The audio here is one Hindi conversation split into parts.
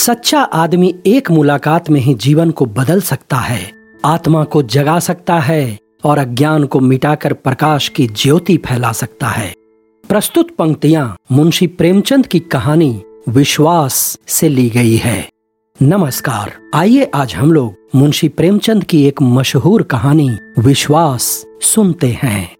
सच्चा आदमी एक मुलाकात में ही जीवन को बदल सकता है। आत्मा को जगा सकता है और अज्ञान को मिटाकर प्रकाश की ज्योति फैला सकता है। प्रस्तुत पंक्तियाँ मुंशी प्रेमचंद की कहानी विश्वास से ली गई है। नमस्कार, आइए आज हम लोग मुंशी प्रेमचंद की एक मशहूर कहानी विश्वास सुनते हैं।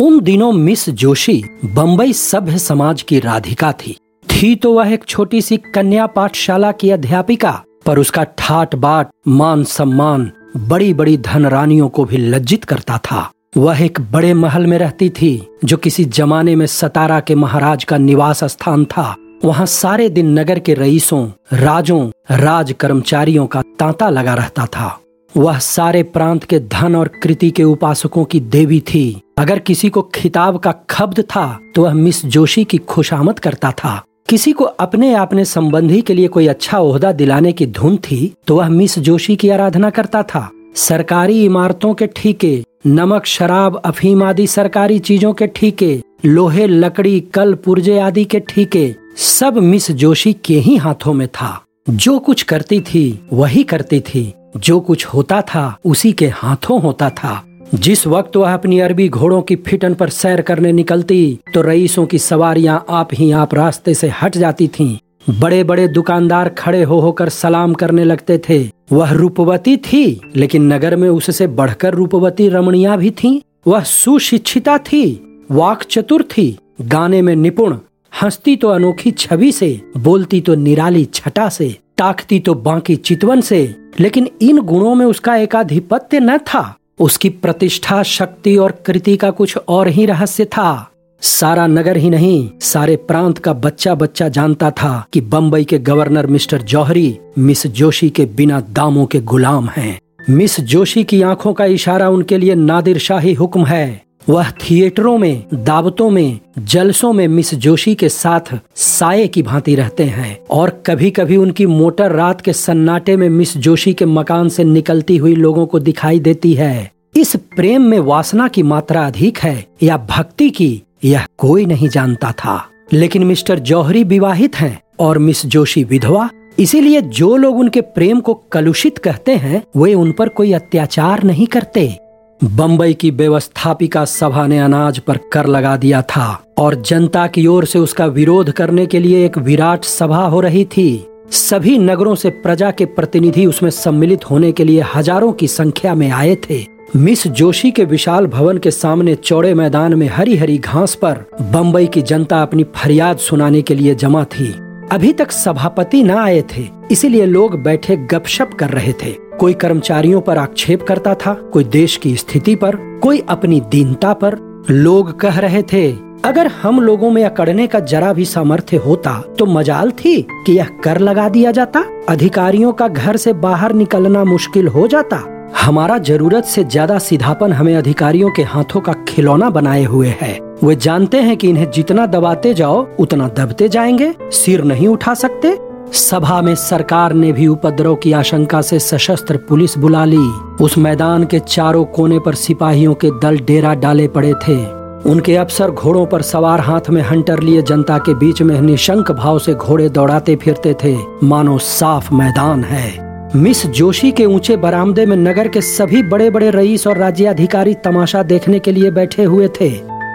उन दिनों मिस जोशी बम्बई सभ्य समाज की राधिका थी। थी तो वह एक छोटी सी कन्या पाठशाला की अध्यापिका, पर उसका ठाट बाट, मान सम्मान बड़ी बड़ी धनरानियों को भी लज्जित करता था। वह एक बड़े महल में रहती थी, जो किसी जमाने में सतारा के महाराज का निवास स्थान था। वहाँ सारे दिन नगर के रईसों, राजों राज कर्मचारियों का तांता लगा रहता था। वह सारे प्रांत के धन और कृति के उपासकों की देवी थी। अगर किसी को खिताब का खब्द था तो वह मिस जोशी की खुशामद करता था। किसी को अपने अपने संबंधी के लिए कोई अच्छा ओहदा दिलाने की धुन थी तो वह मिस जोशी की आराधना करता था। सरकारी इमारतों के ठीके, नमक, शराब, अफीम आदि सरकारी चीज़ों के ठीके, लोहे, लकड़ी, कल, पुर्जे आदि के ठीके, सब मिस जोशी के ही हाथों में था। जो कुछ करती थी, वही करती थी। जो कुछ होता था, उसी के हाथों होता था। जिस वक्त वह अपनी अरबी घोड़ों की फिटन पर सैर करने निकलती तो रईसों की सवारियाँ आप ही आप रास्ते से हट जाती थीं। बड़े बड़े दुकानदार खड़े हो होकर सलाम करने लगते थे वह रूपवती थी, लेकिन नगर में उससे बढ़कर रूपवती रमणिया भी थीं। वह सुशिक्षिता थी वाक चतुर थी, गाने में निपुण, हंसती तो अनोखी छवि से, बोलती तो निराली छटा से, ताकती तो बाकी चितवन से, लेकिन इन गुणों में उसका एकाधिपत्य न था उसकी प्रतिष्ठा, शक्ति और कृति का कुछ और ही रहस्य था सारा नगर ही नहीं, सारे प्रांत का बच्चा बच्चा जानता था कि बम्बई के governor Mister Jauhari, Miss Joshi के बिना दामों के गुलाम हैं। मिस जोशी की आँखों का इशारा उनके लिए नादिर शाही हुक्म है वह थिएटरों में, दावतों में, जलसों में मिस जोशी के साथ साये की भांति रहते हैं और कभी कभी उनकी मोटर रात के सन्नाटे में मिस जोशी के मकान से निकलती हुई लोगों को दिखाई देती है। इस प्रेम में वासना की मात्रा अधिक है या भक्ति की, यह कोई नहीं जानता था। लेकिन मिस्टर जौहरी विवाहित हैं और मिस जोशी विधवा, इसीलिए जो लोग उनके प्रेम को कलुषित कहते हैं, वे उन पर कोई अत्याचार नहीं करते। बम्बई की व्यवस्थापिका सभा ने अनाज पर कर लगा दिया था और जनता की ओर से उसका विरोध करने के लिए एक विराट सभा हो रही थी। सभी नगरों से प्रजा के प्रतिनिधि उसमें सम्मिलित होने के लिए हज़ारों की संख्या में आए थे। मिस जोशी के विशाल भवन के सामने चौड़े मैदान में हरी हरी घास पर बम्बई की जनता अपनी फरियाद सुनाने के लिए जमा थी। अभी तक सभापति न आए थे, इसीलिए लोग बैठे गपशप कर रहे थे। कोई कर्मचारियों पर आक्षेप करता था, कोई देश की स्थिति पर, कोई अपनी दीनता पर। लोग कह रहे थे, अगर हम लोगों में अकड़ने का जरा भी सामर्थ्य होता तो मजाल थी कि यह कर लगा दिया जाता। अधिकारियों का घर से बाहर निकलना मुश्किल हो जाता हमारा ज़रूरत से ज़्यादा सीधापन हमें अधिकारियों के हाथों का खिलौना बनाए हुए है। वे जानते हैं कि इन्हें जितना दबाते जाओ, उतना दबते जाएँगे, सिर नहीं उठा सकते। सभा में सरकार ने भी उपद्रव की आशंका से सशस्त्र पुलिस बुला ली। उस मैदान के चारों कोने पर सिपाहियों के दल डेरा डाले पड़े थे। उनके अफसर घोड़ों पर सवार हाथ में हंटर लिए जनता के बीच में निशंक भाव से घोड़े दौड़ाते फिरते थे। मानो साफ़ मैदान है। मिस जोशी के ऊँचे बरामदे में नगर के सभी बड़े बड़े रईस और राज्याधिकारी तमाशा देखने के लिए बैठे हुए थे।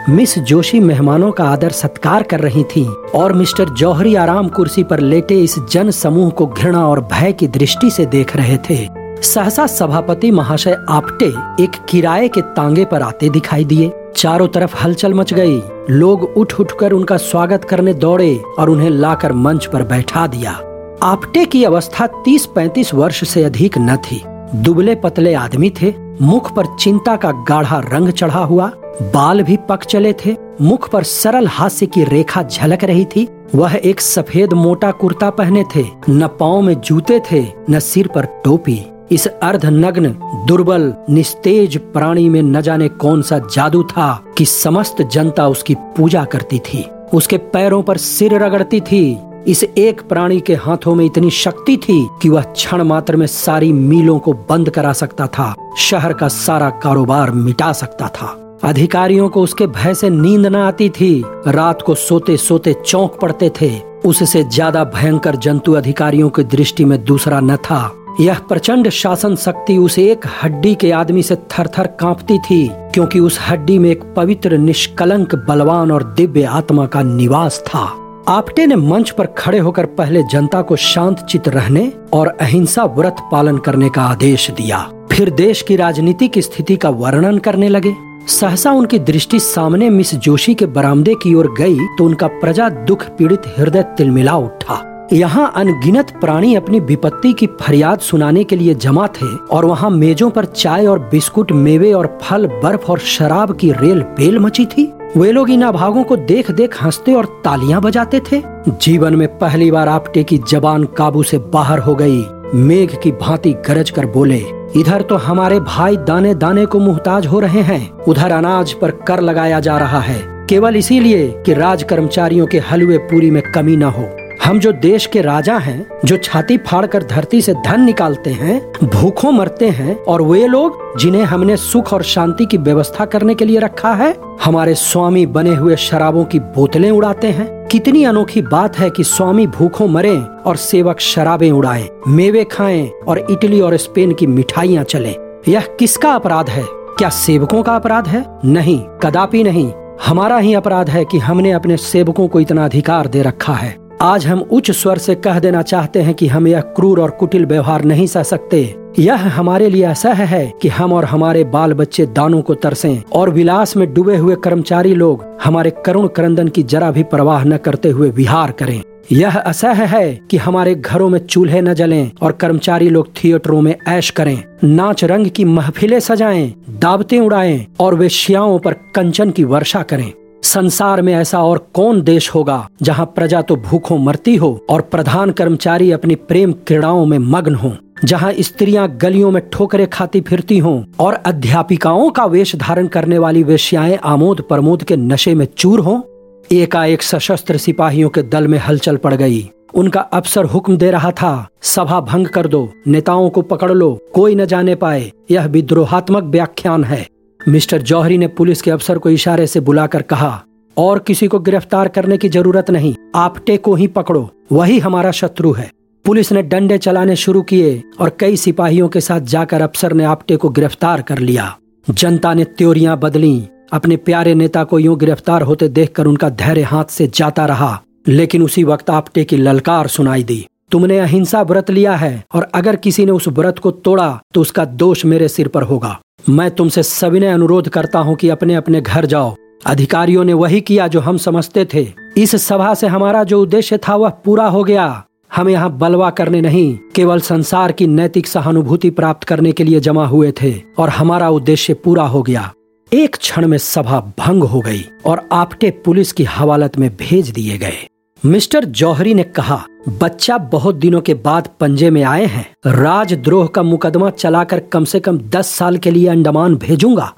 मिस जोशी मेहमानों का आदर सत्कार कर रही थीं और मिस्टर जौहरी आराम कुर्सी पर लेटे इस जन समूह को घृणा और भय की दृष्टि से देख रहे थे। सहसा सभापति महाशय आपटे एक किराए के तांगे पर आते दिखाई दिए। चारों तरफ़ हलचल मच गई। लोग उठ उठकर उनका स्वागत करने दौड़े और उन्हें लाकर मंच पर बैठा दिया। आपटे की अवस्था 30-35 वर्ष से अधिक न थी। दुबले पतले आदमी थे, मुख पर चिंता का गाढ़ा रंग चढ़ा हुआ, बाल भी पक चले थे, मुख पर सरल हास्य की रेखा झलक रही थी, वह एक सफ़ेद मोटा कुर्ता पहने थे, न पाँव में जूते थे, न सिर पर टोपी। इस अर्ध नग्न दुर्बल, निस्तेज प्राणी में न जाने कौन सा जादू था कि समस्त जनता उसकी पूजा करती थी। उसके पैरों पर सिर रगड़ती थी। इस एक प्राणी के हाथों में इतनी शक्ति थी कि वह क्षण मात्र में सारी मीलों को बंद करा सकता था, शहर का सारा कारोबार मिटा सकता था। अधिकारियों को उसके भय से नींद न आती थी। रात को सोते सोते चौंक पड़ते थे। उससे ज़्यादा भयंकर जंतु अधिकारियों की दृष्टि में दूसरा न था। यह प्रचंड शासन शक्ति उस एक हड्डी के आदमी से थर थर कांपती थी, क्योंकि उस हड्डी में एक पवित्र निष्कलंक बलवान और दिव्य आत्मा का निवास था। आपटे ने मंच पर खड़े होकर पहले जनता को शांत चित रहने और अहिंसा व्रत पालन करने का आदेश दिया। फिर देश की राजनीतिक स्थिति का वर्णन करने लगे। सहसा उनकी दृष्टि सामने मिस जोशी के बरामदे की ओर गई तो उनका प्रजा दुख पीड़ित हृदय तिलमिला उठा। यहाँ अनगिनत प्राणी अपनी विपत्ति की फरियाद सुनाने के लिए जमा थे और वहाँ मेजों पर चाय और बिस्कुट, मेवे और फल, बर्फ़ और शराब की रेल बेल मची थी। वे लोग इन अभागों को देख देख हँसते और तालियाँ बजाते थे। जीवन में पहली बार आपटे की जबान काबू से बाहर हो गई। मेघ की भांति गरज कर बोले, इधर तो हमारे भाई दाने दाने को मुहताज हो रहे हैं। उधर अनाज पर कर लगाया जा रहा है। केवल इसीलिए कि राज कर्मचारियों के हलवे पूरी में कमी न हो। हम जो देश के राजा हैं, जो छाती फाड़कर धरती से धन निकालते हैं, भूखों मरते हैं, और वे लोग जिन्हें हमने सुख और शांति की व्यवस्था करने के लिए रखा है, हमारे स्वामी बने हुए शराबों की बोतलें उड़ाते हैं। कितनी अनोखी बात है कि स्वामी भूखों मरे और सेवक शराबें उड़ाए, मेवे खाएँ और इटली और स्पेन की मिठाइयाँ चले। यह किसका अपराध है? क्या सेवकों का अपराध है? नहीं, कदापि नहीं। हमारा ही अपराध है कि हमने अपने सेवकों को इतना अधिकार दे रखा है। आज हम उच्च स्वर से कह देना चाहते हैं कि हम यह क्रूर और कुटिल व्यवहार नहीं सह सकते। यह हमारे लिए असह है कि हम और हमारे बाल बच्चे दानों को तरसें और विलास में डूबे हुए कर्मचारी लोग हमारे करुण क्रंदन की जरा भी परवाह न करते हुए विहार करें। यह असह है कि हमारे घरों में चूल्हे न जलें और कर्मचारी लोग थिएटरों में ऐश करें। नाच रंग की महफिलें सजाएँ, दावतें उड़ाएँ और वे शियाओं पर कंचन की वर्षा करें। संसार में ऐसा और कौन देश होगा जहाँ प्रजा तो भूखों मरती हो और प्रधान कर्मचारी अपनी प्रेम क्रीड़ाओं में मग्न हो, जहाँ स्त्रियाँ गलियों में ठोकरे खाती फिरती हों और अध्यापिकाओं का वेश धारण करने वाली वेश्याएँ आमोद प्रमोद के नशे में चूर हों? एकाएक सशस्त्र सिपाहियों के दल में हलचल पड़ गई। उनका अफसर हुक्म दे रहा था, सभा भंग कर दो, नेताओं को पकड़ लो, कोई न जाने पाए, यह विद्रोहात्मक व्याख्यान है। मिस्टर जौहरी ने पुलिस के अफसर को इशारे से बुलाकर कहा, और किसी को गिरफ़्तार करने की ज़रूरत नहीं आपटे को ही पकड़ो, वही हमारा शत्रु है। पुलिस ने डंडे चलाने शुरू किए और कई सिपाहियों के साथ जाकर अफसर ने आपटे को गिरफ़्तार कर लिया। जनता ने त्योरियाँ बदली, अपने प्यारे नेता को यूँ गिरफ़्तार होते देखकर उनका धैर्य हाथ से जाता रहा, लेकिन उसी वक्त आपटे की ललकार सुनाई दी, तुमने अहिंसा व्रत लिया है, और अगर किसी ने उस व्रत को तोड़ा तो उसका दोष मेरे सिर पर होगा। मैं तुमसे सविनय अनुरोध करता हूँ कि अपने अपने घर जाओ। अधिकारियों ने वही किया जो हम समझते थे। इस सभा से हमारा जो उद्देश्य था वह पूरा हो गया। हम यहाँ बलवा करने नहीं, केवल संसार की नैतिक सहानुभूति प्राप्त करने के लिए जमा हुए थे और हमारा उद्देश्य पूरा हो गया। एक क्षण में सभा भंग हो गई और आपटे पुलिस की हवालत में भेज दिए गए। मिस्टर जौहरी ने कहा, बच्चा बहुत दिनों के बाद पंजे में आए हैं। राजद्रोह का मुकदमा चलाकर कम से कम दस साल के लिए अंडमान भेजूँगा।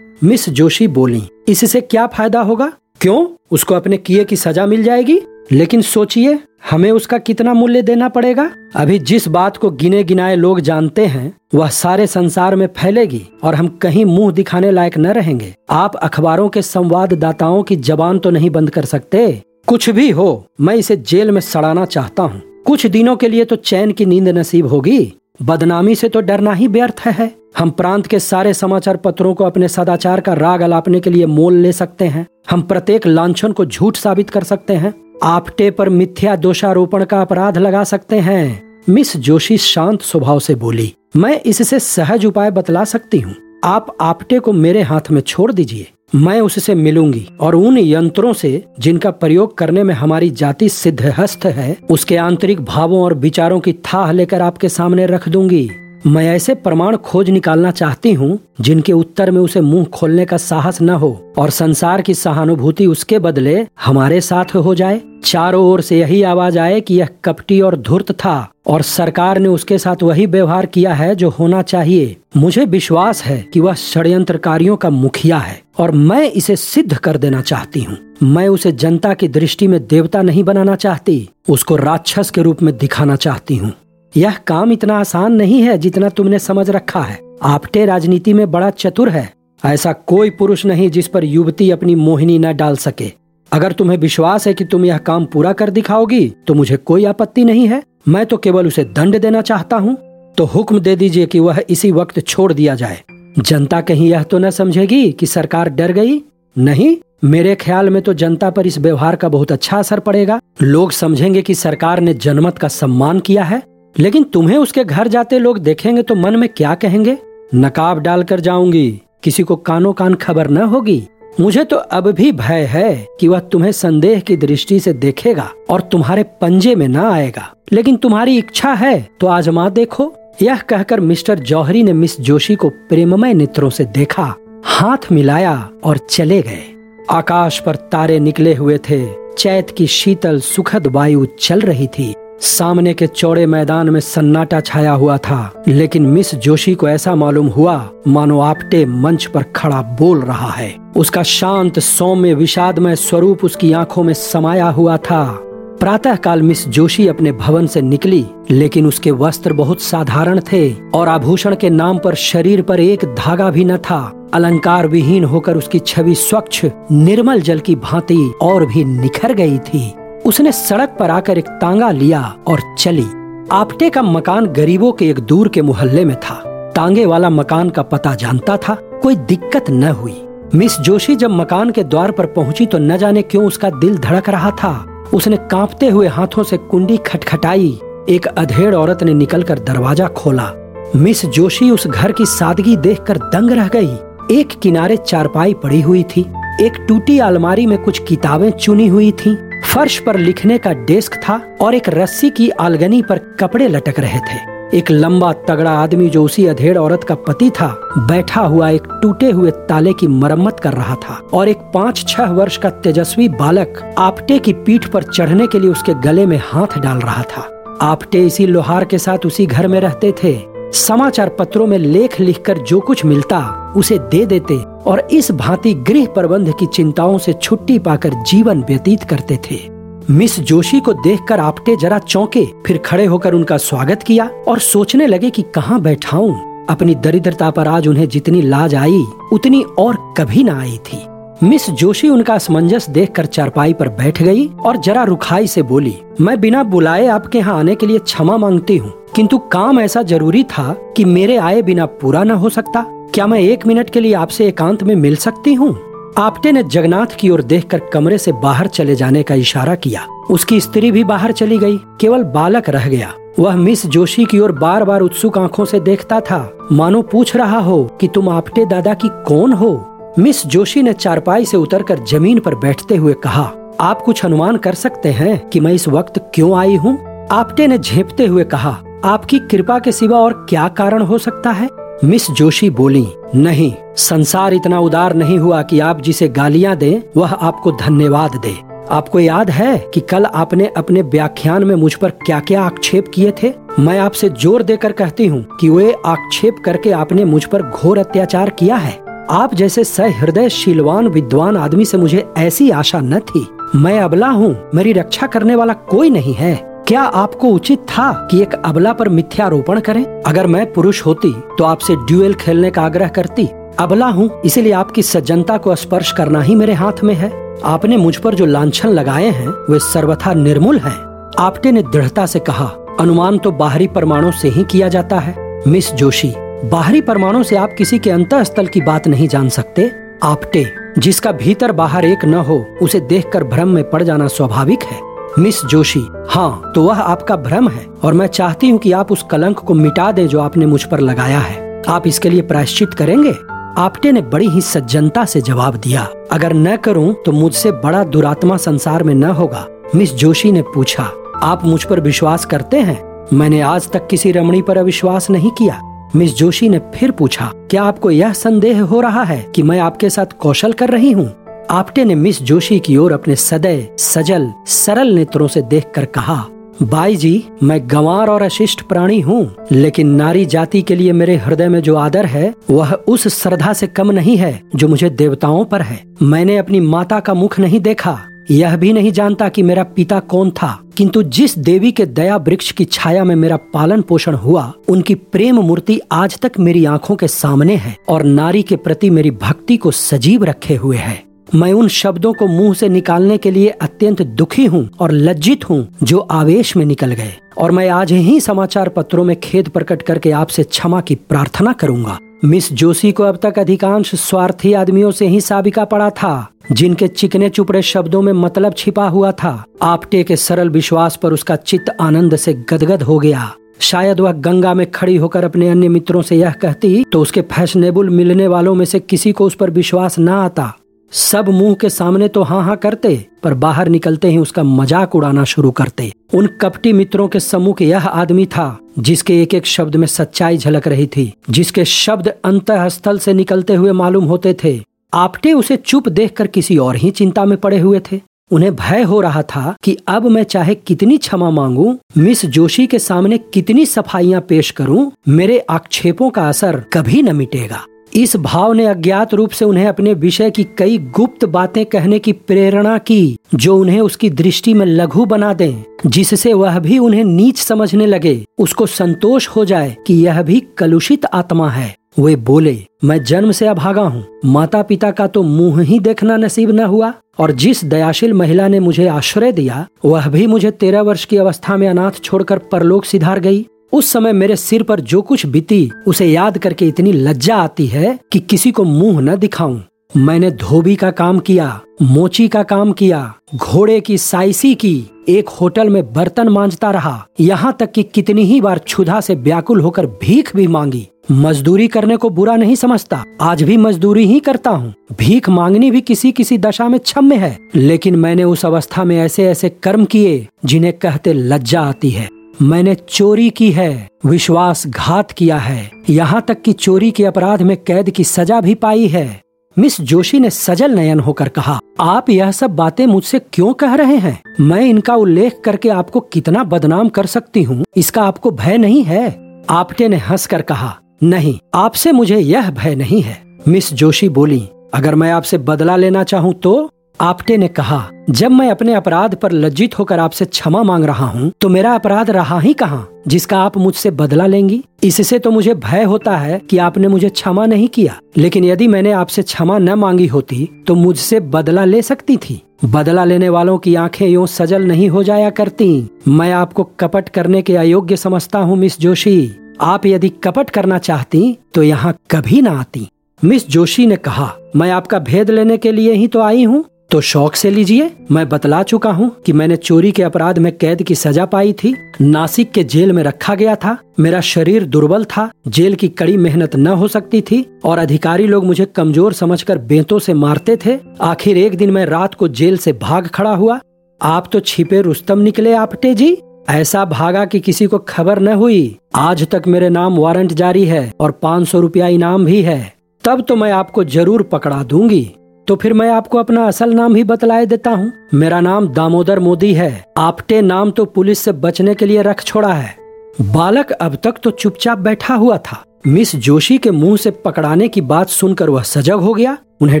मिस जोशी बोली, इससे क्या फ़ायदा होगा? क्यों? उसको अपने किए की सजा मिल जाएगी। लेकिन सोचिए, हमें उसका कितना मूल्य देना पड़ेगा? अभी जिस बात को गिने गिनाए लोग जानते हैं, वह सारे संसार में फैलेगी और हम कहीं मुँह दिखाने लायक न रहेंगे। आप अखबारों के संवाददाताओं की जबान तो नहीं बंद कर सकते। कुछ भी हो, मैं इसे जेल में सड़ाना चाहता हूँ। कुछ दिनों के लिए तो चैन की नींद नसीब होगी। बदनामी से तो डरना ही व्यर्थ है। हम प्रांत के सारे समाचार पत्रों को अपने सदाचार का राग अलापने के लिए मोल ले सकते हैं। हम प्रत्येक लांछन को झूठ साबित कर सकते हैं। आपटे पर मिथ्या दोषारोपण का अपराध लगा सकते हैं। मिस जोशी शांत स्वभाव से बोली, मैं इससे सहज उपाय बतला सकती हूँ। आप आपटे को मेरे हाथ में छोड़ दीजिए। मैं उससे मिलूँगी और उन यंत्रों से जिनका प्रयोग करने में हमारी जाति सिद्धहस्त है, उसके आंतरिक भावों और विचारों की थाह लेकर आपके सामने रख दूँगी। मैं ऐसे प्रमाण खोज निकालना चाहती हूँ, जिनके उत्तर में उसे मुँह खोलने का साहस न हो और संसार की सहानुभूति उसके बदले हमारे साथ हो जाए। चारों ओर से यही आवाज़ आए कि यह कपटी और धूर्त था और सरकार ने उसके साथ वही व्यवहार किया है जो होना चाहिए। मुझे विश्वास है कि वह षड्यंत्रकारियों का मुखिया है। और मैं इसे सिद्ध कर देना चाहती हूँ। मैं उसे जनता की दृष्टि में देवता नहीं बनाना चाहती, उसको राक्षस के रूप में दिखाना चाहती हूँ। यह काम इतना आसान नहीं है जितना तुमने समझ रखा है। आपटे राजनीति में बड़ा चतुर है। ऐसा कोई पुरुष नहीं जिस पर युवती अपनी मोहिनी न डाल सके। अगर तुम्हें विश्वास है कि तुम यह काम पूरा कर दिखाओगी तो मुझे कोई आपत्ति नहीं है। मैं तो केवल उसे दंड देना चाहता हूँ। तो हुक्म दे दीजिए कि वह इसी वक्त छोड़ दिया जाए। जनता कहीं यह तो न समझेगी कि सरकार डर गई? नहीं, मेरे ख्याल में तो जनता पर इस व्यवहार का बहुत अच्छा असर पड़ेगा। लोग समझेंगे कि सरकार ने जनमत का सम्मान किया है, लेकिन तुम्हें उसके घर जाते लोग देखेंगे तो मन में क्या कहेंगे? नकाब डालकर जाऊँगी, किसी को कानो कान खबर न होगी। मुझे तो अब भी भय है कि वह तुम्हें संदेह की दृष्टि से देखेगा और तुम्हारे पंजे में न आएगा। लेकिन तुम्हारी इच्छा है तो आजमा देखो। यह कहकर मिस्टर जौहरी ने मिस जोशी को प्रेममय नेत्रों से देखा, हाथ मिलाया और चले गए। आकाश पर तारे निकले हुए थे, चैत की शीतल सुखद वायु चल रही थी। सामने के चौड़े मैदान में सन्नाटा छाया हुआ था, लेकिन मिस जोशी को ऐसा मालूम हुआ, मानो आपटे मंच पर खड़ा बोल रहा है। उसका शांत सौम्य विषादमय स्वरूप उसकी आँखों में समाया हुआ था। प्रातः काल मिस जोशी अपने भवन से निकली, लेकिन उसके वस्त्र बहुत साधारण थे और आभूषण के नाम पर शरीर पर एक धागा भी न था। अलंकार विहीन होकर उसकी छवि स्वच्छ, निर्मल जल की भांति और भी निखर गई थी। उसने सड़क पर आकर एक तांगा लिया और चली। आपटे का मकान गरीबों के एक दूर के मोहल्ले में था। तांगे वाला मकान का पता जानता था, कोई दिक्कत न हुई। मिस जोशी जब मकान के द्वार पर पहुँची तो न जाने क्यों उसका दिल धड़क रहा था। उसने कांपते हुए हाथों से कुंडी खटखटाई। एक अधेड़ औरत ने निकलकर दरवाज़ा खोला। मिस जोशी उस घर की सादगी देखकर दंग रह गई। एक किनारे चारपाई पड़ी हुई थी। एक टूटी अलमारी में कुछ किताबें चुनी हुई थीं। फर्श पर लिखने का डेस्क था और एक रस्सी की आलगनी पर कपड़े लटक रहे थे। एक लंबा तगड़ा आदमी जो उसी अधेड़ औरत का पति था, बैठा हुआ एक टूटे हुए ताले की मरम्मत कर रहा था और एक पाँच छह वर्ष का तेजस्वी बालक आपटे की पीठ पर चढ़ने के लिए उसके गले में हाथ डाल रहा था। आपटे इसी लोहार के साथ उसी घर में रहते थे। समाचार पत्रों में लेख लिखकर जो कुछ मिलता, उसे दे देते और इस भांति गृह प्रबंध की चिंताओं से छुट्टी पाकर जीवन व्यतीत करते थे। मिस जोशी को देखकर आपटे जरा चौंके, फिर खड़े होकर उनका स्वागत किया और सोचने लगे कि कहाँ बैठाऊं। अपनी दरिद्रता पर आज उन्हें जितनी लाज आई, उतनी और कभी न आई थी। मिस जोशी उनका असमंजस देखकर चारपाई पर बैठ गई और जरा रुखाई से बोली, मैं बिना बुलाए आपके यहाँ आने के लिए क्षमा मांगती हूँ, किंतु काम ऐसा ज़रूरी था कि मेरे आए बिना पूरा न हो सकता। क्या मैं एक मिनट के लिए आपसे एकांत में मिल सकती हूँ? आपटे ने जगन्नाथ की ओर देखकर कमरे से बाहर चले जाने का इशारा किया। उसकी स्त्री भी बाहर चली गई। केवल बालक रह गया। वह मिस जोशी की ओर बार बार उत्सुक आँखों से देखता था। मानो पूछ रहा हो कि तुम आपटे दादा की कौन हो? मिस जोशी ने चारपाई से उतरकर ज़मीन पर बैठते हुए कहा, आप कुछ अनुमान कर सकते हैं कि मैं इस वक्त क्यों आई हूँ? आपटे ने झेपते हुए कहा, आपकी कृपा के सिवा और क्या कारण हो सकता है? मिस जोशी बोली, नहीं, संसार इतना उदार नहीं हुआ कि आप जिसे गालियाँ दें, वह आपको धन्यवाद दे। आपको याद है कि कल आपने अपने व्याख्यान में मुझ पर क्या क्या आक्षेप किए थे? मैं आपसे ज़ोर देकर कहती हूँ कि वे आक्षेप करके आपने मुझ पर घोर अत्याचार किया है। आप जैसे सहृदय, शीलवान, विद्वान आदमी से मुझे ऐसी आशा न थी। मैं अबला हूँ, मेरी रक्षा करने वाला कोई नहीं है। क्या आपको उचित था कि एक अबला पर मिथ्यारोपण करें? अगर मैं पुरुष होती तो आपसे ड्यूएल खेलने का आग्रह करती। अबला हूँ, इसीलिए आपकी सज्जनता को स्पर्श करना ही मेरे हाथ में है। आपने मुझ पर जो लाछन लगाए हैं, वे सर्वथा निर्मूल हैं। आपटे ने दृढ़ता से कहा, अनुमान तो बाहरी परमाणु से ही किया जाता है। मिस जोशी, बाहरी परमाणु से आप किसी के अंत स्थल की बात नहीं जान सकते। आपटे जिसका भीतर बाहर एक न हो, उसे देखकर भ्रम में पड़ जाना स्वाभाविक है। मिस जोशी हाँ तो वह आपका भ्रम है, और मैं चाहती हूँ कि आप उस कलंक को मिटा दें जो आपने मुझ पर लगाया है। आप इसके लिए प्रायश्चित करेंगे? आपटे ने बड़ी ही सज्जनता से जवाब दिया। अगर न करूँ तो मुझसे बड़ा दुरात्मा संसार में न होगा, मिस जोशी ने पूछा। आप मुझ पर विश्वास करते हैं? मैंने आज तक किसी रमणी पर अविश्वास नहीं किया। मिस जोशी ने फिर पूछा, क्या आपको यह संदेह हो रहा है कि मैं आपके साथ कौशल कर रही हूँ? आपटे ने मिस जोशी की ओर अपने सदै सजल, सरल नेत्रों से देखकर कहा, बाई जी, मैं गंवार और अशिष्ट प्राणी हूँ, लेकिन नारी जाति के लिए मेरे हृदय में जो आदर है, वह उस श्रद्धा से कम नहीं है, जो मुझे देवताओं पर है। मैंने अपनी माता का मुख नहीं देखा। यह भी नहीं जानता कि मेरा पिता कौन था। किंतु जिस देवी के दया वृक्ष की छाया में मेरा पालन पोषण हुआ, उनकी प्रेम मूर्ति आज तक मेरी आँखों के सामने है और नारी के प्रति मेरी भक्ति को सजीव रखे हुए है। मैं उन शब्दों को मुँह से निकालने के लिए अत्यंत दुखी हूँ और लज्जित हूँ जो आवेश में निकल गए। और मैं आज ही समाचार पत्रों में खेद प्रकट करके आपसे क्षमा की प्रार्थना करूँगा। मिस जोशी को अब तक अधिकांश स्वार्थी आदमियों से ही साबिका पड़ा था, जिनके चिकने चुपड़े शब्दों में मतलब छिपा हुआ था। आपटे के सरल विश्वास पर उसका चित्त आनंद से गदगद हो गया। शायद वह गंगा में खड़ी होकर अपने अन्य मित्रों से यह कहती तो उसके फैशनेबल मिलने वालों में से किसी को उस पर विश्वास न आता। सब मुँह के सामने तो हाँ हाँ करते, पर बाहर निकलते ही उसका मज़ाक उड़ाना शुरू करते। उन कपटी मित्रों के समूह के यह आदमी था, जिसके एक एक शब्द में सच्चाई झलक रही थी, जिसके शब्द अंत स्थल से निकलते हुए मालूम होते थे। आपटे उसे चुप देखकर किसी और ही चिंता में पड़े हुए थे। उन्हें भय हो रहा था कि अब मैं चाहे कितनी क्षमा मांगू, मिस जोशी के सामने कितनी सफाइयाँ पेश करूँ, मेरे आक्षेपों का असर कभी न मिटेगा। इस भाव ने अज्ञात रूप से उन्हें अपने विषय की कई गुप्त बातें कहने की प्रेरणा की, जो उन्हें उसकी दृष्टि में लघु बना दें, जिससे वह भी उन्हें नीच समझने लगे। उसको संतोष हो जाए कि यह भी कलुषित आत्मा है। वे बोले, मैं जन्म से अभागा हूँ। माता पिता का तो मुँह ही देखना नसीब न हुआ, और जिस दयाशील महिला ने मुझे आश्रय दिया, वह भी मुझे तेरह वर्ष की अवस्था में अनाथ छोड़कर परलोक सिधार गई। उस समय मेरे सिर पर जो कुछ बीती, उसे याद करके इतनी लज्जा आती है कि किसी को मुँह न दिखाऊँ। मैंने धोबी का काम किया, मोची का काम किया, घोड़े की साइसी की, एक होटल में बर्तन मांजता रहा। यहाँ तक कि कितनी ही बार क्षुधा से व्याकुल होकर भीख भी मांगी। मजदूरी करने को बुरा नहीं समझता, आज भी मजदूरी ही करता हूँ। भीख मांगनी भी किसी किसी दशा में क्षम्य है, लेकिन मैंने उस अवस्था में ऐसे ऐसे कर्म किए, जिन्हें कहते लज्जा आती है। मैंने चोरी की है, विश्वासघात किया है। यहाँ तक कि चोरी के अपराध में कैद की सजा भी पाई है। मिस जोशी ने सजल नयन होकर कहा, आप यह सब बातें मुझसे क्यों कह रहे हैं? मैं इनका उल्लेख करके आपको कितना बदनाम कर सकती हूँ? इसका आपको भय नहीं है? आपटे ने हंसकर कहा, नहीं, आपसे मुझे यह भय नहीं है। मिस जोशी बोली, अगर मैं आपसे बदला लेना चाहूँ तो? आपटे ने कहा, जब मैं अपने अपराध पर लज्जित होकर आपसे क्षमा मांग रहा हूँ तो मेरा अपराध रहा ही कहाँ? जिसका आप मुझसे बदला लेंगी? इससे तो मुझे भय होता है कि आपने मुझे क्षमा नहीं किया। लेकिन यदि मैंने आपसे क्षमा न मांगी होती तो मुझसे बदला ले सकती थी। बदला लेने वालों की आँखें यूँ सजल नहीं हो जाया करती। मैं आपको कपट करने के अयोग्य समझता हूँ, मिस जोशी। आप यदि कपट करना चाहती तो यहाँ कभी न आती। मिस जोशी ने कहा, मैं आपका भेद लेने के लिए ही तो आई हूँ। तो शौक से लीजिए। मैं बतला चुका हूँ कि मैंने चोरी के अपराध में कैद की सजा पाई थी। नासिक के जेल में रखा गया था। मेरा शरीर दुर्बल था। जेल की कड़ी मेहनत न हो सकती थी और अधिकारी लोग मुझे कमज़ोर समझकर बेंतों से मारते थे। आखिर एक दिन मैं रात को जेल से भाग खड़ा हुआ। आप तो छिपे रुस्तम निकले आपटे जी। ऐसा भागा कि किसी को खबर न हुई। आज तक मेरे नाम वारंट जारी है और पाँच सौ रुपया इनाम भी है। तब तो मैं आपको ज़रूर पकड़ा दूँगी। तो फिर मैं आपको अपना असल नाम ही बतलाए देता हूँ। मेरा नाम दामोदर मोदी है। आपटे नाम तो पुलिस से बचने के लिए रख छोड़ा है। बालक अब तक तो चुपचाप बैठा हुआ था। मिस जोशी के मुँह से पकड़ाने की बात सुनकर वह सजग हो गया। उन्हें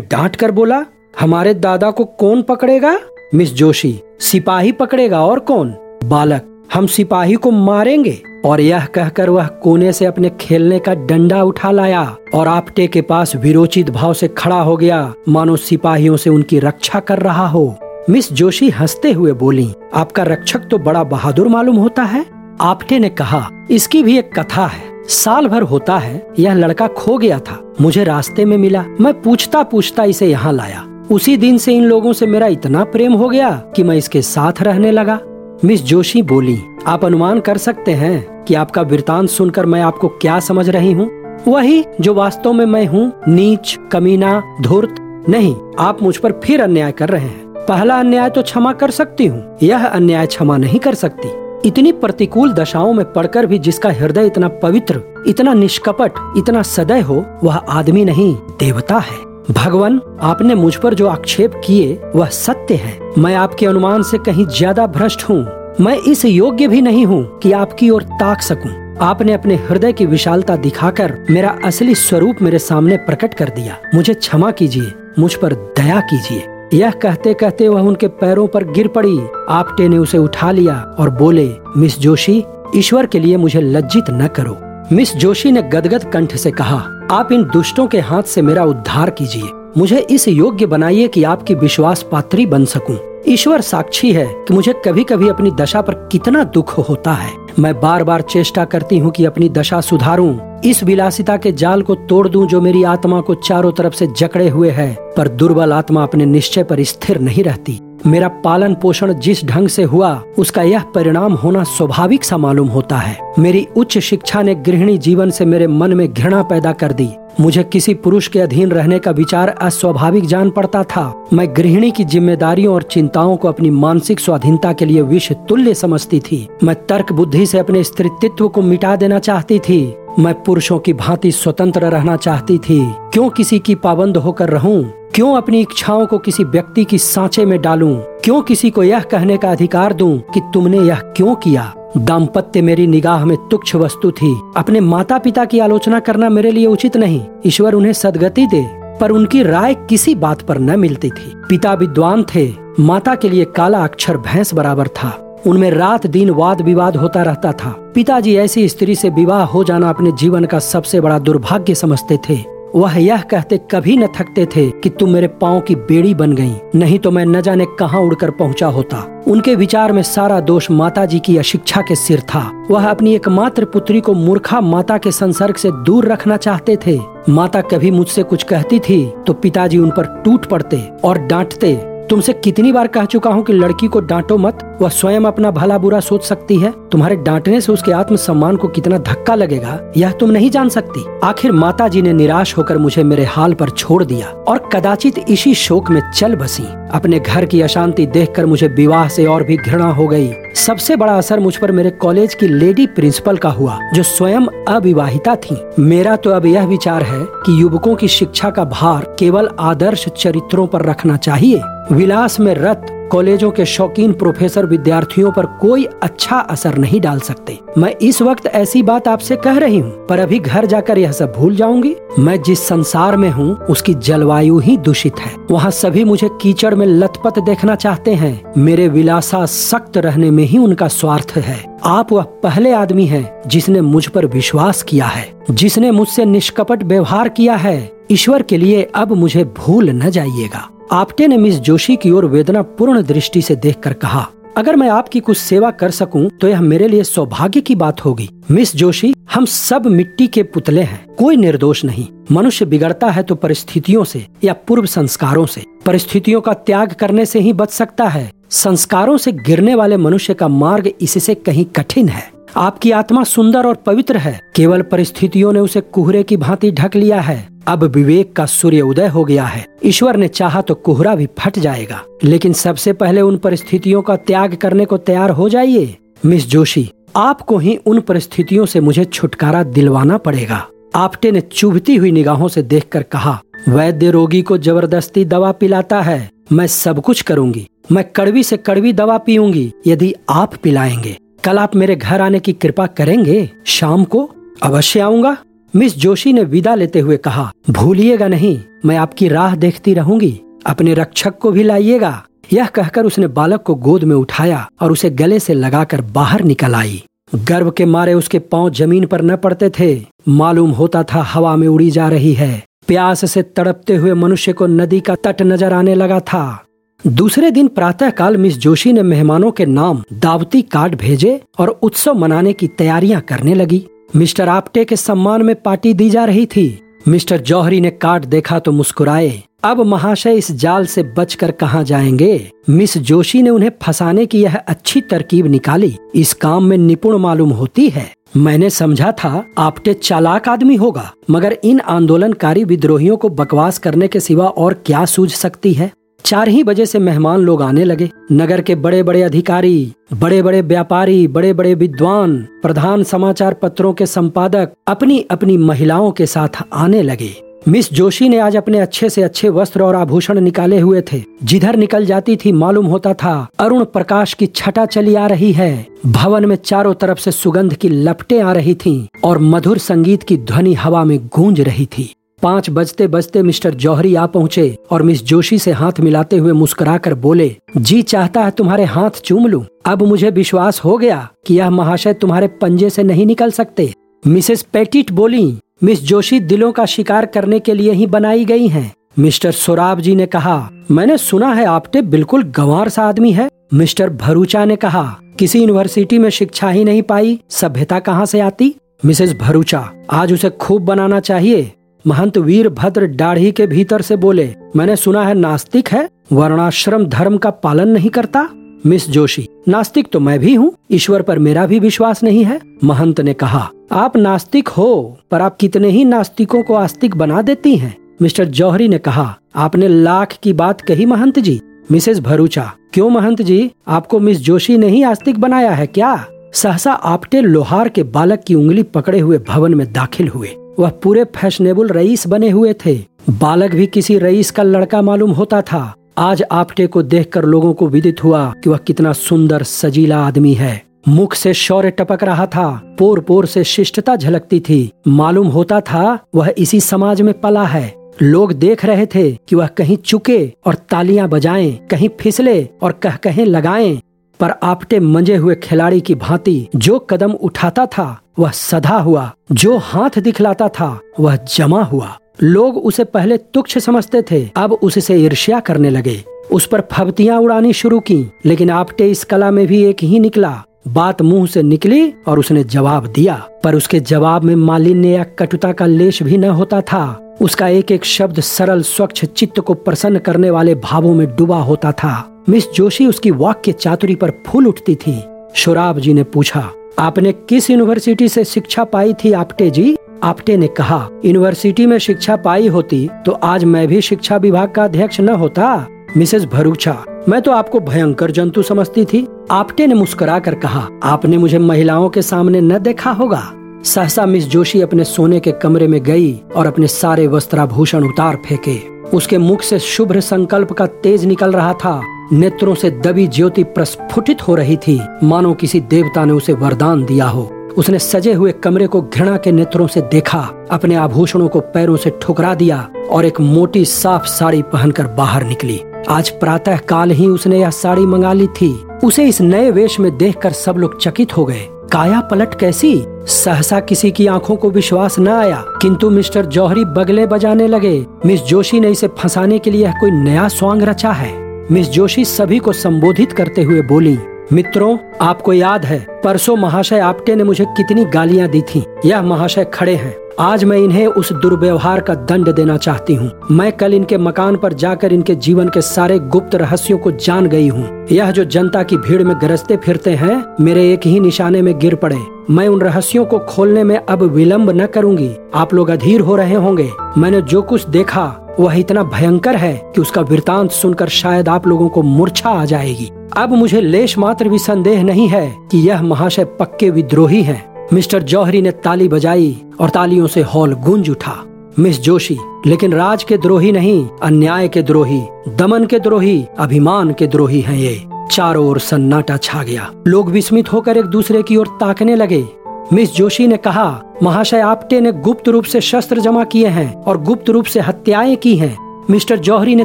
डांट कर बोला, हमारे दादा को कौन पकड़ेगा? मिस जोशी, सिपाही पकड़ेगा और कौन? बालक हम सिपाही को मारेंगे। और यह कहकर वह कोने से अपने खेलने का डंडा उठा लाया और आपटे के पास विरोचित भाव से खड़ा हो गया। मानो सिपाहियों से उनकी रक्षा कर रहा हो। मिस जोशी हँसते हुए बोली, आपका रक्षक तो बड़ा बहादुर मालूम होता है? आपटे ने कहा, इसकी भी एक कथा है। साल भर होता है, यह लड़का खो गया था। मुझे रास्ते में मिला, मैं पूछता पूछता इसे यहाँ लाया। उसी दिन से इन लोगों से मेरा इतना प्रेम हो गया कि मैं इसके साथ रहने लगा। मिस जोशी बोली, आप अनुमान कर सकते हैं कि आपका वृतांत सुनकर मैं आपको क्या समझ रही हूँ? वही जो वास्तव में मैं हूँ, नीच, कमीना, धूर्त, नहीं, आप मुझ पर फिर अन्याय कर रहे हैं। पहला अन्याय तो क्षमा कर सकती हूँ, यह अन्याय क्षमा नहीं कर सकती। इतनी प्रतिकूल दशाओं में पड़कर भी जिसका हृदय इतना पवित्र, इतना निष्कपट, इतना सदय हो, वह आदमी नहीं, देवता है। भगवान, आपने मुझ पर जो आक्षेप किए, वह सत्य है। मैं आपके अनुमान से कहीं ज़्यादा भ्रष्ट हूँ। मैं इस योग्य भी नहीं हूँ कि आपकी ओर ताक सकूँ। आपने अपने हृदय की विशालता दिखाकर मेरा असली स्वरूप मेरे सामने प्रकट कर दिया। मुझे क्षमा कीजिए, मुझ पर दया कीजिए। यह कहते कहते वह उनके पैरों पर गिर पड़ी। आपटे ने उसे उठा लिया और बोले, मिस जोशी, ईश्वर के लिए मुझे लज्जित न करो। मिस जोशी ने गदगद कंठ से कहा आप इन दुष्टों के हाथ से मेरा उद्धार कीजिए। मुझे इस योग्य बनाइए कि आपकी विश्वास पात्री बन सकूँ। ईश्वर साक्षी है कि मुझे कभी कभी अपनी दशा पर कितना दुख होता है। मैं बार बार चेष्टा करती हूँ कि अपनी दशा सुधारूं। इस विलासिता के जाल को तोड़ दूँ जो मेरी आत्मा को चारों तरफ़ से जकड़े हुए है, पर दुर्बल आत्मा अपने निश्चय पर स्थिर नहीं रहती। मेरा पालन पोषण जिस ढंग से हुआ, उसका यह परिणाम होना स्वाभाविक सा मालूम होता है। मेरी उच्च शिक्षा ने गृहिणी जीवन से मेरे मन में घृणा पैदा कर दी। मुझे किसी पुरुष के अधीन रहने का विचार अस्वाभाविक जान पड़ता था। मैं गृहिणी की जिम्मेदारियों और चिंताओं को अपनी मानसिक स्वाधीनता के लिए विष तुल्य समझती थी। मैं तर्क बुद्धि से अपने स्त्रीत्व को मिटा देना चाहती थी। मैं पुरुषों की भांति स्वतंत्र रहना चाहती थी। क्यों किसी की पाबंद होकर रहूँ? क्यों अपनी इच्छाओं को किसी व्यक्ति की सांचे में डालूं? क्यों किसी को यह कहने का अधिकार दूँ कि तुमने यह क्यों किया? दाम्पत्य मेरी निगाह में तुक्ष वस्तु थी। अपने माता पिता की आलोचना करना मेरे लिए उचित नहीं। ईश्वर उन्हें सदगति दे, पर उनकी राय किसी बात पर न मिलती थी। पिता विद्वान थे, माता के लिए काला अक्षर भैंस बराबर था। उनमें रात दिन वाद विवाद होता रहता था। पिताजी ऐसी स्त्री से विवाह हो जाना अपने जीवन का सबसे बड़ा दुर्भाग्य समझते थे। वह यह कहते कभी न थकते थे कि तुम मेरे पाँव की बेड़ी बन गई। नहीं तो मैं न जाने कहाँ उड़कर पहुँचा होता। उनके विचार में सारा दोष माता जी की अशिक्षा के सिर था। वह अपनी एकमात्र पुत्री को मूर्खा माता के संसर्ग से दूर रखना चाहते थे। माता कभी मुझसे कुछ कहती थी तो पिताजी उन पर टूट पड़ते और डांटते तुमसे कितनी बार कह चुका हूँ कि लड़की को डांटो मत, वह स्वयं अपना भला बुरा सोच सकती है। तुम्हारे डांटने से उसके आत्म सम्मान को कितना धक्का लगेगा, यह तुम नहीं जान सकती। आखिर माता जी ने निराश होकर मुझे मेरे हाल पर छोड़ दिया और कदाचित इसी शोक में चल बसी। अपने घर की अशांति देखकर मुझे विवाह से और भी घृणा हो गई। सबसे बड़ा असर मुझ पर मेरे कॉलेज की लेडी प्रिंसिपल का हुआ, जो स्वयं अविवाहिता थी। मेरा तो अब यह विचार है कि युवकों की शिक्षा का भार केवल आदर्श चरित्रों पर रखना चाहिए। विलास में रत कॉलेजों के शौकीन प्रोफेसर विद्यार्थियों पर कोई अच्छा असर नहीं डाल सकते। मैं इस वक्त ऐसी बात आपसे कह रही हूँ, पर अभी घर जाकर यह सब भूल जाऊँगी। मैं जिस संसार में हूँ, उसकी जलवायु ही दूषित है। वहाँ सभी मुझे कीचड़ में लथपथ देखना चाहते हैं। मेरे विलासा सख्त रहने में ही उनका स्वार्थ है। आप वह पहले आदमी हैं, जिसने मुझ पर विश्वास किया है, जिसने मुझसे निष्कपट व्यवहार किया है। ईश्वर के लिए अब मुझे भूल न जाइएगा। आपटे ने मिस जोशी की ओर वेदना पूर्ण दृष्टि से देखकर कहा, अगर मैं आपकी कुछ सेवा कर सकूँ तो यह मेरे लिए सौभाग्य की बात होगी। मिस जोशी, हम सब मिट्टी के पुतले हैं, कोई निर्दोष नहीं। मनुष्य बिगड़ता है तो परिस्थितियों से या पूर्व संस्कारों से। परिस्थितियों का त्याग करने से ही बच सकता है। संस्कारों से गिरने वाले मनुष्य का मार्ग इससे कहीं कठिन है। आपकी आत्मा सुंदर और पवित्र है। केवल परिस्थितियों ने उसे कुहरे की भांति ढक लिया है। अब विवेक का सूर्य उदय हो गया है। ईश्वर ने चाहा तो कोहरा भी फट जाएगा। लेकिन सबसे पहले उन परिस्थितियों का त्याग करने को तैयार हो जाइए। मिस जोशी, आपको ही उन परिस्थितियों से मुझे छुटकारा दिलवाना पड़ेगा। आपटे ने चुभती हुई निगाहों से देखकर कहा, वैद्य रोगी को ज़बरदस्ती दवा पिलाता है, मैं सब कुछ करूँगी। मैं कड़वी से कड़वी दवा पीऊँगी, यदि आप पिलाएँगे। कल आप मेरे घर आने की कृपा करेंगे? शाम को? अवश्य आऊँगा। मिस जोशी ने विदा लेते हुए कहा, भूलिएगा नहीं, मैं आपकी राह देखती रहूँगी। अपने रक्षक को भी लाइएगा। यह कहकर उसने बालक को गोद में उठाया और उसे गले से लगाकर बाहर निकल आई। गर्व के मारे उसके पाँव ज़मीन पर न पड़ते थे। मालूम होता था हवा में उड़ी जा रही है। प्यास से तड़पते हुए मनुष्य को नदी का तट नज़र आने लगा था। दूसरे दिन प्रातः काल मिस जोशी ने मेहमानों के नाम दावती कार्ड भेजे और उत्सव मनाने की तैयारियाँ करने लगी। मिस्टर आपटे के सम्मान में पार्टी दी जा रही थी। मिस्टर जौहरी ने कार्ड देखा तो मुस्कुराए। अब महाशय इस जाल से बचकर कहाँ जाएँगे? मिस जोशी ने उन्हें फंसाने की यह अच्छी तरकीब निकाली। इस काम में निपुण मालूम होती है। मैंने समझा था आपटे चालाक आदमी होगा, मगर इन आंदोलनकारी विद्रोहियों को बकवास करने के सिवा और क्या सूझ सकती है? चार ही बजे से मेहमान लोग आने लगे। नगर के बड़े बड़े अधिकारी बड़े बड़े व्यापारी बड़े बड़े विद्वान, प्रधान समाचार पत्रों के संपादक अपनी अपनी महिलाओं के साथ आने लगे। मिस जोशी ने आज अपने अच्छे से अच्छे वस्त्र और आभूषण निकाले हुए थे। जिधर निकल जाती थी, मालूम होता था, अरुण प्रकाश की छटा चली आ रही है। भवन में चारों तरफ़ से सुगंध की लपटें आ रही थीं और मधुर संगीत की ध्वनि हवा में गूंज रही थी। पाँच बजते बजते मिस्टर जौहरी आ पहुँचे और मिस जोशी से हाथ मिलाते हुए मुस्कुराकर बोले, जी चाहता है तुम्हारे हाथ चूम लूँ। अब मुझे विश्वास हो गया कि यह महाशय तुम्हारे पंजे से नहीं निकल सकते। मिसेस पेटिट बोली मिस जोशी दिलों का शिकार करने के लिए ही बनाई गई हैं। मिस्टर सोराब जी ने कहा, मैंने सुना है आपटे बिल्कुल गंवार सा आदमी है। मिस्टर भरूचा ने कहा, किसी यूनिवर्सिटी में शिक्षा ही नहीं पाई, सभ्यता कहाँ से आती? मिसेस भरूचा, आज उसे खूब बनाना चाहिए। महंत वीर भद्र दाढ़ी के भीतर से बोले, मैंने सुना है नास्तिक है, वर्णाश्रम धर्म का पालन नहीं करता? मिस जोशी, नास्तिक तो मैं भी हूँ, ईश्वर पर मेरा भी विश्वास नहीं है। महंत ने कहा, आप नास्तिक हो, पर आप कितने ही नास्तिकों को आस्तिक बना देती हैं। मिस्टर जौहरी ने कहा, आपने लाख की बात कही महंत जी। मिसेस भरूचा, क्यों महंत जी, आपको मिस जोशी ने ही आस्तिक बनाया है क्या? सहसा आपटे लोहार के बालक की उंगली पकड़े हुए भवन में दाखिल हुए। वह पूरे फैशनेबल रईस बने हुए थे। बालक भी किसी रईस का लड़का मालूम होता था। आज आपटे को देखकर लोगों को विदित हुआ कि वह कितना सुंदर सजीला आदमी है। मुख से शौर्य टपक रहा था पोर पोर से शिष्टता झलकती थी। मालूम होता था वह इसी समाज में पला है। लोग देख रहे थे कि वह कहीं चुके और तालियाँ बजाएँ, कहीं फिसले और कह कहें लगाएँ, पर आपटे मंजे हुए खिलाड़ी की भांति जो कदम उठाता था वह सदा हुआ जो हाथ दिखलाता था वह जमा हुआ। लोग उसे पहले तुक्ष समझते थे, अब उससे ईर्ष्या करने लगे। उस पर फबतियाँ उड़ानी शुरू की, लेकिन आपटे इस कला में भी एक ही निकला। बात मुँह से निकली और उसने जवाब दिया। पर उसके जवाब में मालिन्य या कटुता का लेश भी न होता था। उसका एक एक शब्द सरल, स्वच्छ चित्त को प्रसन्न करने वाले भावों में डूबा होता था। मिस जोशी उसकी वाक्य चातुरी पर फूल उठती थी। शोराब जी ने पूछा, आपने किस यूनिवर्सिटी से शिक्षा पाई थी आपटे जी? आपटे ने कहा, यूनिवर्सिटी में शिक्षा पाई होती तो आज मैं भी शिक्षा विभाग का अध्यक्ष न होता? मिसेस भरूचा, मैं तो आपको भयंकर जंतु समझती थी। आपटे ने मुस्कुरा कर कहा, आपने मुझे महिलाओं के सामने न देखा होगा। सहसा मिस जोशी अपने सोने के कमरे में गई और अपने सारे वस्त्राभूषण उतार फेंके। उसके मुख से शुभ्र संकल्प का तेज निकल रहा था। नेत्रों से दबी ज्योति प्रस्फुटित हो रही थी। मानो किसी देवता ने उसे वरदान दिया हो। उसने सजे हुए कमरे को घृणा के नेत्रों से देखा, अपने आभूषणों को पैरों से ठुकरा दिया और एक मोटी साफ़ साड़ी पहनकर बाहर निकली। आज प्रातः काल ही उसने यह साड़ी मंगा ली थी। उसे इस नए वेश में देखकर सब लोग चकित हो गए। काया पलट कैसी? सहसा किसी की आँखों को विश्वास न आया। किंतु मिस्टर जौहरी बगले बजाने लगे। मिस जोशी ने इसे फंसाने के लिए कोई नया स्वांग रचा है। मिस जोशी सभी को संबोधित करते हुए बोली मित्रों, आपको याद है, परसों महाशय आपटे ने मुझे कितनी गालियाँ दी थी। यह महाशय खड़े हैं। आज मैं इन्हें उस दुर्व्यवहार का दंड देना चाहती हूँ। मैं कल इनके मकान पर जाकर इनके जीवन के सारे गुप्त रहस्यों को जान गई हूँ। यह जो जनता की भीड़ में गरजते फिरते हैं, मेरे एक ही निशाने में गिर पड़े। मैं उन रहस्यों को खोलने में अब विलंब न करूँगी। आप लोग अधीर हो रहे होंगे। मैंने जो कुछ देखा, वह इतना भयंकर है कि उसका वृतांत सुनकर शायद आप लोगों को मूर्छा आ जाएगी। अब मुझे लेश मात्र भी संदेह नहीं है कि यह महाशय पक्के विद्रोही हैं। मिस्टर जौहरी ने ताली बजाई और तालियों से हॉल गूंज उठा। मिस जोशी, लेकिन राज के द्रोही नहीं, अन्याय के द्रोही, दमन के द्रोही, अभिमान के द्रोही हैं ये। चारों ओर सन्नाटा छा गया। लोग विस्मित होकर एक दूसरे की ओर ताकने लगे। मिस जोशी ने कहा, महाशय आपटे ने गुप्त रूप से शस्त्र जमा किए हैं और गुप्त रूप से हत्याएँ की हैं। मिस्टर जौहरी ने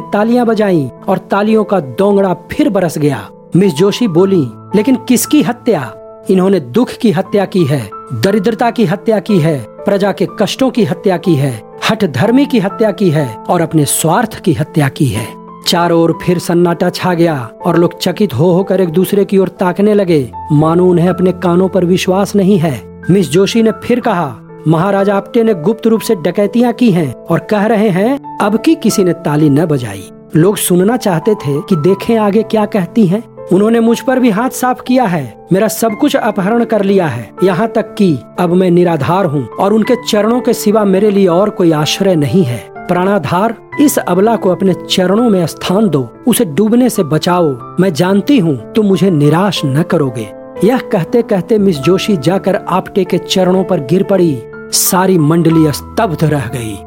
तालियाँ बजाई और तालियों का दोंगड़ा फिर बरस गया। मिस जोशी बोली, लेकिन किसकी हत्या? इन्होंने दुख की हत्या की है, दरिद्रता की हत्या की है, प्रजा के कष्टों की हत्या की है, हठ धर्मी की हत्या की है और अपने स्वार्थ की हत्या की है। चारों ओर फिर सन्नाटा छा गया और लोग चकित हो होकर एक दूसरे की ओर ताकने लगे। मानो उन्हें अपने कानों पर विश्वास नहीं है। मिस जोशी ने फिर कहा, महाराजा आपटे ने गुप्त रूप से डकैतियाँ की हैं और कह रहे हैं, अब की किसी ने ताली न बजाई। लोग सुनना चाहते थे कि देखें आगे क्या कहती हैं। उन्होंने मुझ पर भी हाथ साफ़ किया है। मेरा सब कुछ अपहरण कर लिया है। यहाँ तक कि अब मैं निराधार हूँ और उनके चरणों के सिवा मेरे लिए और कोई आश्रय नहीं है। प्राणाधार, इस अबला को अपने चरणों में स्थान दो। उसे डूबने से बचाओ। मैं जानती हूँ, तुम मुझे निराश न करोगे। यह कहते कहते मिस जोशी जाकर आपटे के चरणों पर गिर पड़ी। सारी मंडली स्तब्ध रह गई।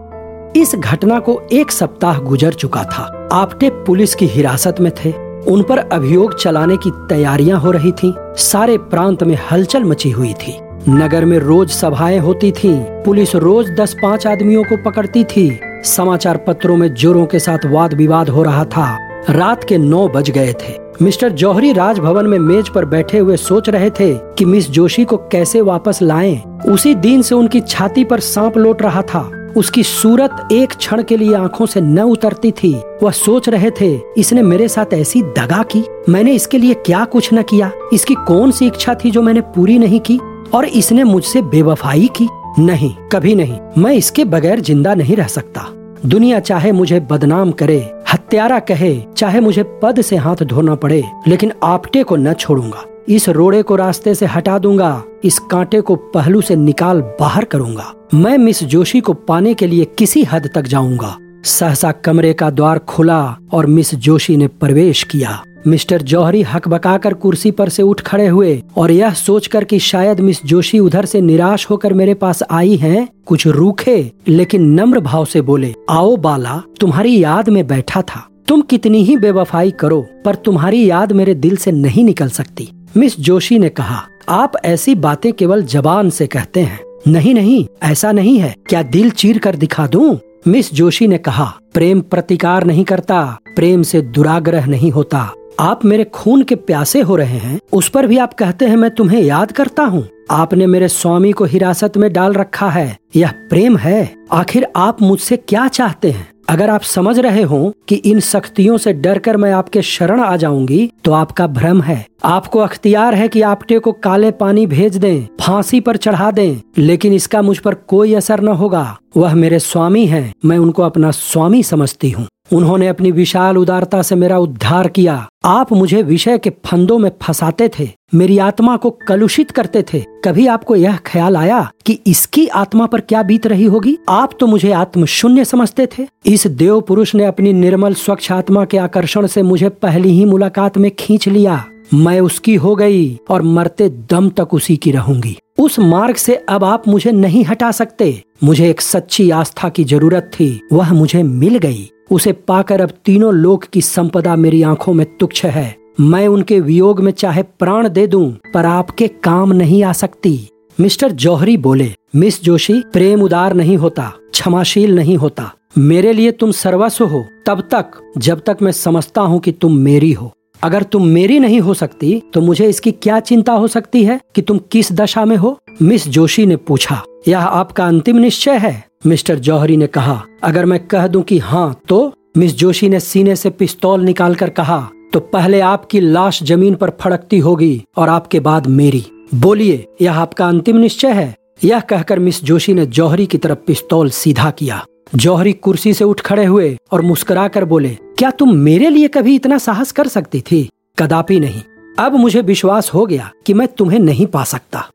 इस घटना को एक सप्ताह गुजर चुका था। आपटे पुलिस की हिरासत में थे। उन पर अभियोग चलाने की तैयारियाँ हो रही थीं। सारे प्रांत में हलचल मची हुई थी नगर में रोज सभाएँ होती थीं। पुलिस रोज दस पाँच आदमियों को पकड़ती थी समाचार पत्रों में जोरों के साथ वाद विवाद हो रहा था रात के नौ बज गए थे मिस्टर जौहरी राजभवन में मेज पर बैठे हुए सोच रहे थे कि मिस जोशी को कैसे वापस लाएँ। उसी दिन से उनकी छाती पर सांप लौट रहा था उसकी सूरत एक क्षण के लिए आँखों से न उतरती थी। वह सोच रहे थे, इसने मेरे साथ ऐसी दगा की? मैंने इसके लिए क्या कुछ न किया? इसकी कौन सी इच्छा थी जो मैंने पूरी नहीं की? और इसने मुझसे बेवफाई की? नहीं, कभी नहीं। मैं इसके बगैर ज़िंदा नहीं रह सकता। दुनिया चाहे मुझे बदनाम करे, हत्यारा कहे, चाहे मुझे पद से हाथ धोना पड़े, लेकिन आपटे को न छोड़ूँगा। इस रोड़े को रास्ते से हटा दूँगा इस कांटे को पहलू से निकाल बाहर करूँगा। मैं मिस जोशी को पाने के लिए किसी हद तक जाऊँगा। सहसा कमरे का द्वार खुला और मिस जोशी ने प्रवेश किया। मिस्टर जौहरी हक बकाकर कुर्सी पर से उठ खड़े हुए और यह सोचकर कि शायद मिस जोशी उधर से निराश होकर मेरे पास आई हैं, कुछ रूखे लेकिन नम्र भाव से बोले आओ बाला तुम्हारी याद में बैठा था। तुम कितनी ही बेवफाई करो पर तुम्हारी याद मेरे दिल से नहीं निकल सकती। मिस जोशी ने कहा, आप ऐसी बातें केवल जबान से कहते हैं। नहीं नहीं, ऐसा नहीं है। क्या दिल चीर कर दिखा दूँ? मिस जोशी ने कहा, प्रेम प्रतिकार नहीं करता, प्रेम से दुराग्रह नहीं होता। आप मेरे खून के प्यासे हो रहे हैं, उस पर भी आप कहते हैं, मैं तुम्हें याद करता हूँ। आपने मेरे स्वामी को हिरासत में डाल रखा है। यह प्रेम है। आखिर आप मुझसे क्या चाहते हैं? अगर आप समझ रहे हो कि इन शक्तियों से डरकर मैं आपके शरण आ जाऊँगी तो आपका भ्रम है। आपको अख्तियार है कि आपटे को काले पानी भेज दें, फांसी पर चढ़ा दें, लेकिन इसका मुझ पर कोई असर न होगा। वह मेरे स्वामी हैं, मैं उनको अपना स्वामी समझती हूँ। उन्होंने अपनी विशाल उदारता से मेरा उद्धार किया। आप मुझे विषय के फंदों में फंसाते थे, मेरी आत्मा को कलुषित करते थे। कभी आपको यह ख्याल आया कि इसकी आत्मा पर क्या बीत रही होगी? आप तो मुझे आत्म शून्य समझते थे। इस देव पुरुष ने अपनी निर्मल स्वच्छ आत्मा के आकर्षण से मुझे पहली ही मुलाकात में खींच लिया। मैं उसकी हो गई और मरते दम तक उसी की रहूँगी। उस मार्ग से अब आप मुझे नहीं हटा सकते। मुझे एक सच्ची आस्था की ज़रूरत थी। वह मुझे मिल गई। उसे पाकर अब तीनों लोक की संपदा मेरी आँखों में तुच्छ है। मैं उनके वियोग में चाहे प्राण दे दूँ, पर आपके काम नहीं आ सकती। मिस्टर जौहरी बोले, मिस जोशी, प्रेम उदार नहीं होता, क्षमाशील नहीं होता। मेरे लिए तुम सर्वस्व हो, तब तक, जब तक मैं समझता हूँ कि तुम मेरी हो। अगर तुम मेरी नहीं हो सकती तो मुझे इसकी क्या चिंता हो सकती है कि तुम किस दशा में हो? मिस जोशी ने पूछा, यह आपका अंतिम निश्चय है? मिस्टर जौहरी ने कहा, अगर मैं कह दूँ कि हाँ तो? मिस जोशी ने सीने से पिस्तौल निकालकर कहा तो पहले आपकी लाश ज़मीन पर फड़कती होगी और आपके बाद मेरी। बोलिए, यह आपका अंतिम निश्चय है? यह कहकर मिस जोशी ने जौहरी की तरफ़ पिस्तौल सीधा किया। जौहरी कुर्सी से उठ खड़े हुए और मुस्कुराकर बोले, क्या तुम मेरे लिए कभी इतना साहस कर सकती थी? कदापि नहीं। अब मुझे विश्वास हो गया कि मैं तुम्हें नहीं पा सकता।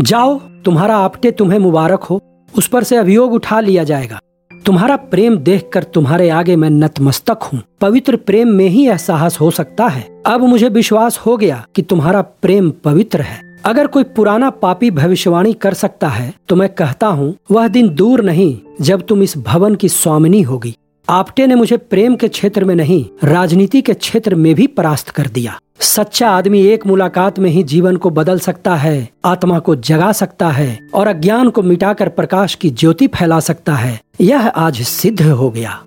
जाओ, तुम्हारा आपटे तुम्हें मुबारक हो। उस पर से अभियोग उठा लिया जाएगा। तुम्हारा प्रेम देखकर तुम्हारे आगे मैं नतमस्तक हूँ। पवित्र प्रेम में ही यह साहस हो सकता है। अब मुझे विश्वास हो गया कि तुम्हारा प्रेम पवित्र है। अगर कोई पुराना पापी भविष्यवाणी कर सकता है तो मैं कहता हूँ, वह दिन दूर नहीं जब तुम इस भवन की स्वामिनी होगी। आपटे ने मुझे प्रेम के क्षेत्र में नहीं, राजनीति के क्षेत्र में भी परास्त कर दिया। सच्चा आदमी एक मुलाकात में ही जीवन को बदल सकता है, आत्मा को जगा सकता है और अज्ञान को मिटाकर प्रकाश की ज्योति फैला सकता है। यह आज सिद्ध हो गया।